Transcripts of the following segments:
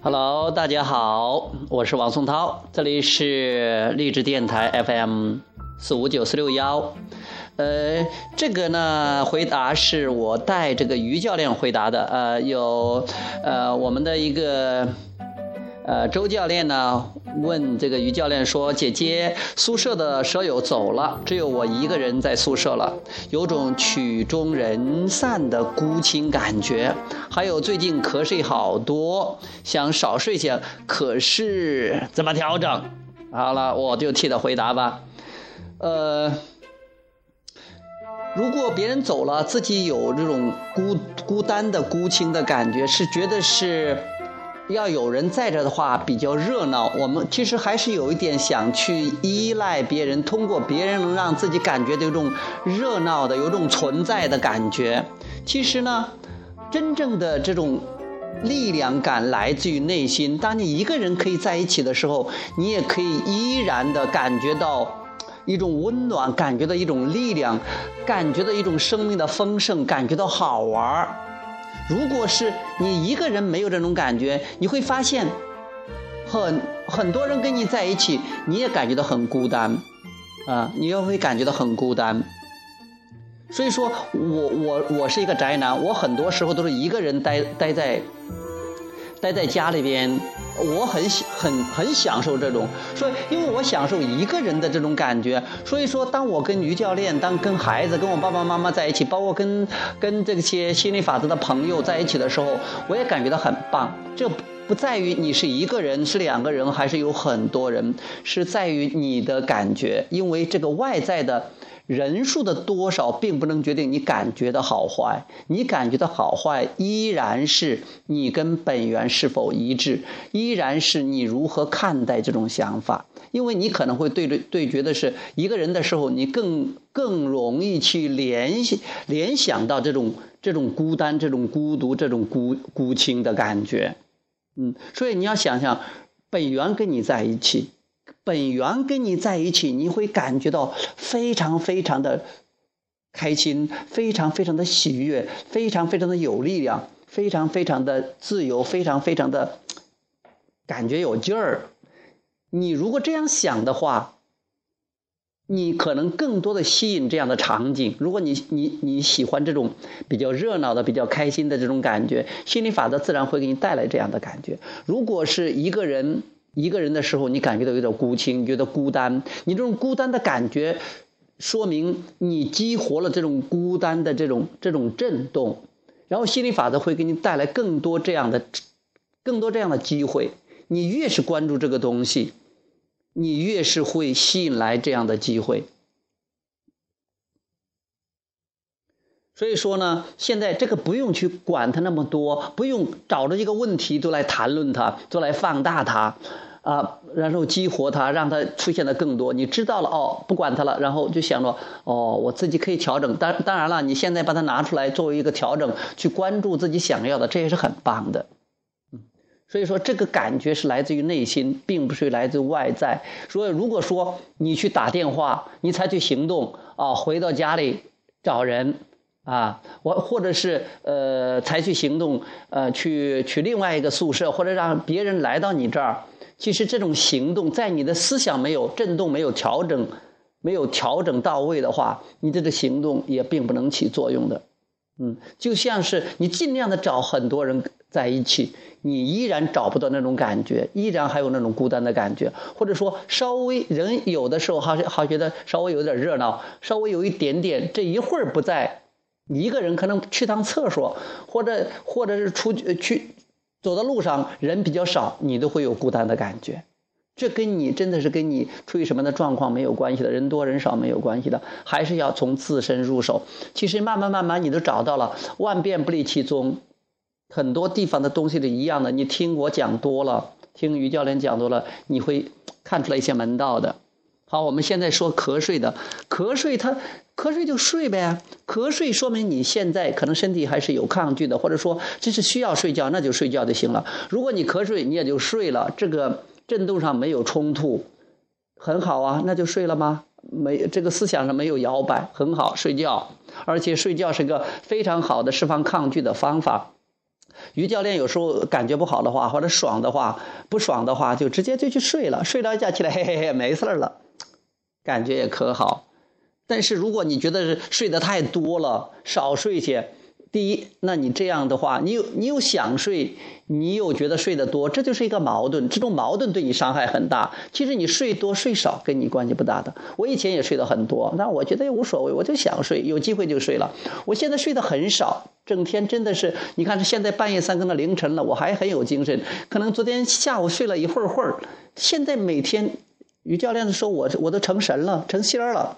Hello，大家好，我是王松涛，这里是励志电台 FM 四五九四六幺。呃，这个呢，回答是我带这个于教练回答的。呃，有呃我们的一个呃周教练呢问这个于教练说：“姐姐，宿舍的舍友走了，只有我一个人在宿舍了，有种曲终人散的孤清感觉。还有最近瞌睡好多，想少睡些，可是怎么调整？”好了，我就替他回答吧。呃。如果别人走了，自己有这种孤孤单的孤清的感觉，是觉得是要有人在这的话比较热闹。我们其实还是有一点想去依赖别人，通过别人能让自己感觉有种热闹的、有种存在的感觉。其实呢，真正的这种力量感来自于内心。当你一个人可以在一起的时候，你也可以依然的感觉到。一种温暖，感觉到一种力量，感觉到一种生命的丰盛，感觉到好玩儿。如果是你一个人没有这种感觉，你会发现，很很多人跟你在一起，你也感觉到很孤单，啊，你也会感觉到很孤单。所以说我我我是一个宅男，我很多时候都是一个人待待在。待在家里边，我很很很享受这种，所以因为我享受一个人的这种感觉，所以说当我跟于教练、当跟孩子、跟我爸爸妈妈在一起，包括跟跟这些心理法则的朋友在一起的时候，我也感觉到很棒。这不在于你是一个人、是两个人，还是有很多人，是在于你的感觉，因为这个外在的。人数的多少并不能决定你感觉的好坏，你感觉的好坏依然是你跟本源是否一致，依然是你如何看待这种想法。因为你可能会对着对觉得是一个人的时候，你更更容易去联系联想到这种这种孤单、这种孤独、这种孤孤清的感觉。嗯，所以你要想想，本源跟你在一起。本源跟你在一起，你会感觉到非常非常的开心，非常非常的喜悦，非常非常的有力量，非常非常的自由，非常非常的感觉有劲儿。你如果这样想的话，你可能更多的吸引这样的场景。如果你你你喜欢这种比较热闹的、比较开心的这种感觉，心理法则自然会给你带来这样的感觉。如果是一个人。一个人的时候，你感觉到有点孤清，觉得孤单。你这种孤单的感觉，说明你激活了这种孤单的这种这种震动，然后心理法则会给你带来更多这样的、更多这样的机会。你越是关注这个东西，你越是会吸引来这样的机会。所以说呢，现在这个不用去管它那么多，不用找着一个问题都来谈论它，都来放大它。啊，然后激活它，让它出现的更多。你知道了哦，不管它了，然后就想着哦，我自己可以调整。当当然了，你现在把它拿出来作为一个调整，去关注自己想要的，这也是很棒的。嗯，所以说这个感觉是来自于内心，并不是来自外在。所以如果说你去打电话，你采取行动啊，回到家里找人啊，我或者是呃采取行动呃去去另外一个宿舍，或者让别人来到你这儿。其实这种行动，在你的思想没有震动、没有调整、没有调整到位的话，你这个行动也并不能起作用的。嗯，就像是你尽量的找很多人在一起，你依然找不到那种感觉，依然还有那种孤单的感觉，或者说稍微人有的时候好像好觉得稍微有点热闹，稍微有一点点，这一会儿不在，你一个人可能去趟厕所，或者或者是出去。走的路上人比较少，你都会有孤单的感觉。这跟你真的是跟你处于什么的状况没有关系的，人多人少没有关系的，还是要从自身入手。其实慢慢慢慢你都找到了，万变不离其宗，很多地方的东西都一样的。你听我讲多了，听于教练讲多了，你会看出来一些门道的。好，我们现在说瞌睡的，瞌睡他。瞌睡就睡呗，瞌睡说明你现在可能身体还是有抗拒的，或者说这是需要睡觉，那就睡觉就行了。如果你瞌睡，你也就睡了，这个震动上没有冲突，很好啊，那就睡了吗？没，这个思想上没有摇摆，很好，睡觉。而且睡觉是个非常好的释放抗拒的方法。于教练有时候感觉不好的话，或者爽的话，不爽的话，就直接就去睡了，睡了一觉起来，嘿嘿嘿，没事了，感觉也可好。但是如果你觉得是睡得太多了，少睡些。第一，那你这样的话，你有你又想睡，你又觉得睡得多，这就是一个矛盾。这种矛盾对你伤害很大。其实你睡多睡少跟你关系不大的。我以前也睡得很多，但我觉得也无所谓，我就想睡，有机会就睡了。我现在睡得很少，整天真的是，你看现在半夜三更的凌晨了，我还很有精神。可能昨天下午睡了一会儿会儿，现在每天，于教练说我我都成神了，成仙了。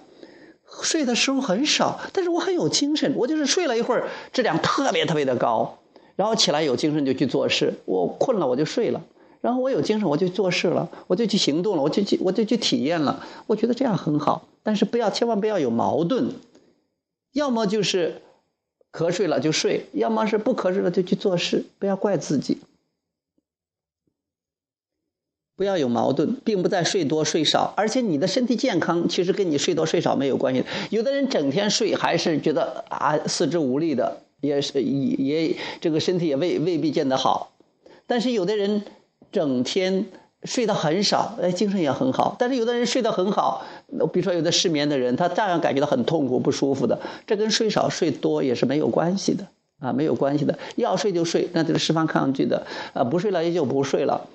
睡的时候很少，但是我很有精神。我就是睡了一会儿，质量特别特别的高，然后起来有精神就去做事。我困了我就睡了，然后我有精神我就做事了，我就去行动了，我就去我就去体验了。我觉得这样很好，但是不要千万不要有矛盾，要么就是瞌睡了就睡，要么是不瞌睡了就去做事，不要怪自己。不要有矛盾，并不在睡多睡少，而且你的身体健康其实跟你睡多睡少没有关系。有的人整天睡还是觉得啊四肢无力的，也是也也这个身体也未未必见得好。但是有的人整天睡得很少，哎，精神也很好。但是有的人睡得很好，比如说有的失眠的人，他照样感觉到很痛苦不舒服的。这跟睡少睡多也是没有关系的啊，没有关系的。要睡就睡，那就是释放抗拒的啊，不睡了也就不睡了。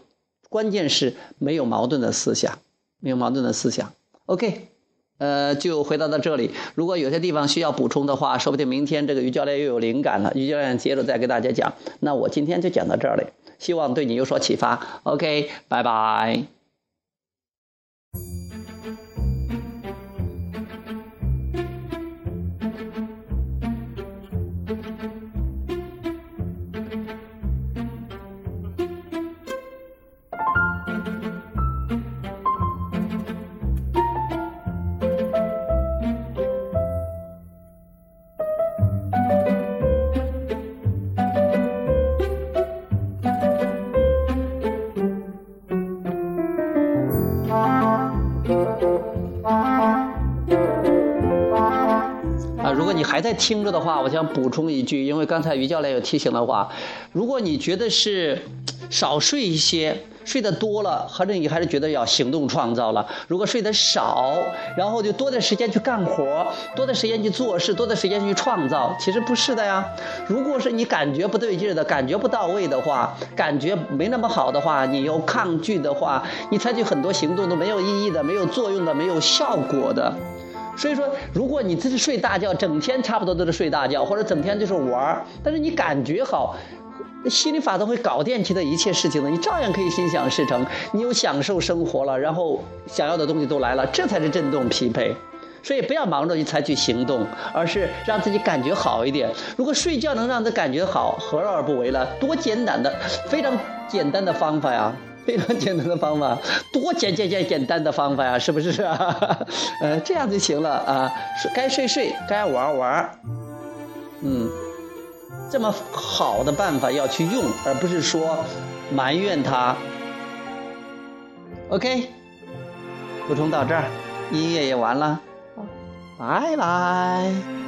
关键是没有矛盾的思想，没有矛盾的思想。OK，呃，就回答到这里。如果有些地方需要补充的话，说不定明天这个于教练又有灵感了，于教练接着再给大家讲。那我今天就讲到这里，希望对你有所启发。OK，拜拜。还在听着的话，我想补充一句，因为刚才于教练有提醒的话，如果你觉得是少睡一些，睡得多了，或者你还是觉得要行动创造了。如果睡得少，然后就多的时间去干活，多的时间去做事，多的时间去创造，其实不是的呀。如果是你感觉不对劲的，感觉不到位的话，感觉没那么好的话，你又抗拒的话，你采取很多行动都没有意义的，没有作用的，没有效果的。所以说，如果你这是睡大觉，整天差不多都是睡大觉，或者整天就是玩儿，但是你感觉好，心理法则会搞定其他一切事情的，你照样可以心想事成，你有享受生活了，然后想要的东西都来了，这才是振动匹配。所以不要忙着去采取行动，而是让自己感觉好一点。如果睡觉能让他感觉好，何乐而不为了？多简单的，非常简单的方法呀。非常简单的方法，多简简简简单的方法呀，是不是啊？呃，这样就行了啊。该睡睡，该玩玩，嗯，这么好的办法要去用，而不是说埋怨他。OK，补充到这儿，音乐也完了，拜拜。